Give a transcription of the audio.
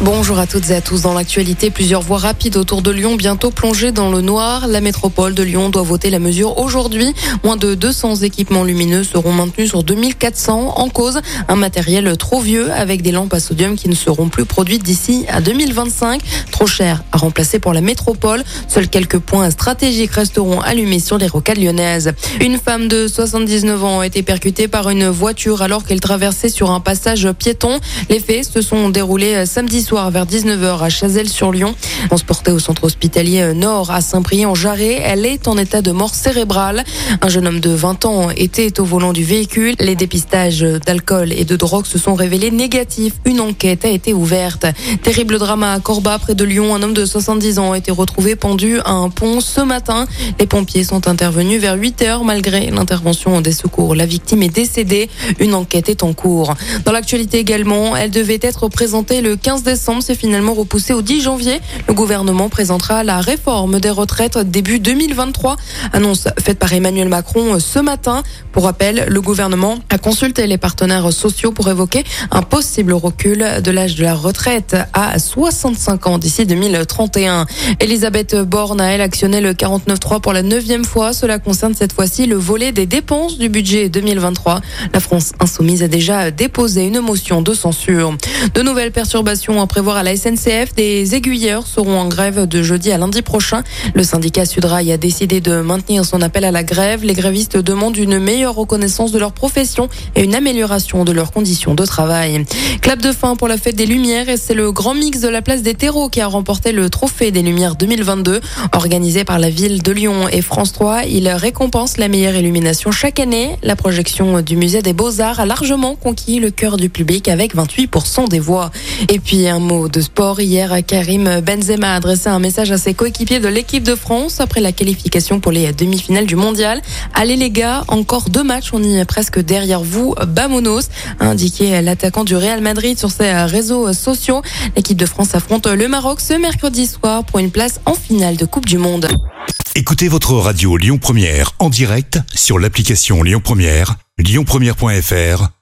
Bonjour à toutes et à tous. Dans l'actualité, plusieurs voies rapides autour de Lyon bientôt plongées dans le noir. La métropole de Lyon doit voter la mesure aujourd'hui. Moins de 200 équipements lumineux seront maintenus sur 2400 en cause un matériel trop vieux avec des lampes à sodium qui ne seront plus produites d'ici à 2025. Trop cher à remplacer pour la métropole. Seuls quelques points stratégiques resteront allumés sur les rocades lyonnaises. Une femme de 79 ans a été percutée par une voiture alors qu'elle traversait sur un passage piéton. Les faits se sont déroulés samedi soir vers 19h à Chazelles-sur-Lyon. Transportée au centre hospitalier Nord à Saint-Priest-en-Jarret, elle est en état de mort cérébrale. Un jeune homme de 20 ans était au volant du véhicule. Les dépistages d'alcool et de drogue se sont révélés négatifs. Une enquête a été ouverte. Terrible drame à Corba, près de Lyon. Un homme de 70 ans a été retrouvé pendu à un pont ce matin. Les pompiers sont intervenus vers 8 heures malgré l'intervention des secours. La victime est décédée. Une enquête est en cours. Dans l'actualité également, elle devait être présentée le 15 décembre décembre, c'est finalement repoussé au 10 janvier. Le gouvernement présentera la réforme des retraites début 2023. Annonce faite par Emmanuel Macron ce matin. Pour rappel, le gouvernement a consulté les partenaires sociaux pour évoquer un possible recul de l'âge de la retraite à 65 ans d'ici 2031. Elisabeth Borne a elle actionné le 49.3 pour la neuvième fois. Cela concerne cette fois-ci le volet des dépenses du budget 2023. La France insoumise a déjà déposé une motion de censure. De nouvelles perturbations prévoir à la SNCF. Des aiguilleurs seront en grève de jeudi à lundi prochain. Le syndicat Sudrail a décidé de maintenir son appel à la grève. Les grévistes demandent une meilleure reconnaissance de leur profession et une amélioration de leurs conditions de travail. Clap de fin pour la fête des Lumières et c'est le grand mix de la place des terreaux qui a remporté le trophée des Lumières 2022 organisé par la ville de Lyon et France 3. Il récompense la meilleure illumination chaque année. La projection du musée des Beaux-Arts a largement conquis le cœur du public avec 28% des voix. Et puis un mot de sport. Hier, Karim Benzema a adressé un message à ses coéquipiers de l'équipe de France après la qualification pour les demi-finales du mondial. Allez les gars, encore deux matchs, on y est presque derrière vous. Bamonos, a indiqué l'attaquant du Real Madrid sur ses réseaux sociaux. L'équipe de France affronte le Maroc ce mercredi soir pour une place en finale de Coupe du Monde. Écoutez votre radio Lyon Première en direct sur l'application Lyon Première, lyonpremière.fr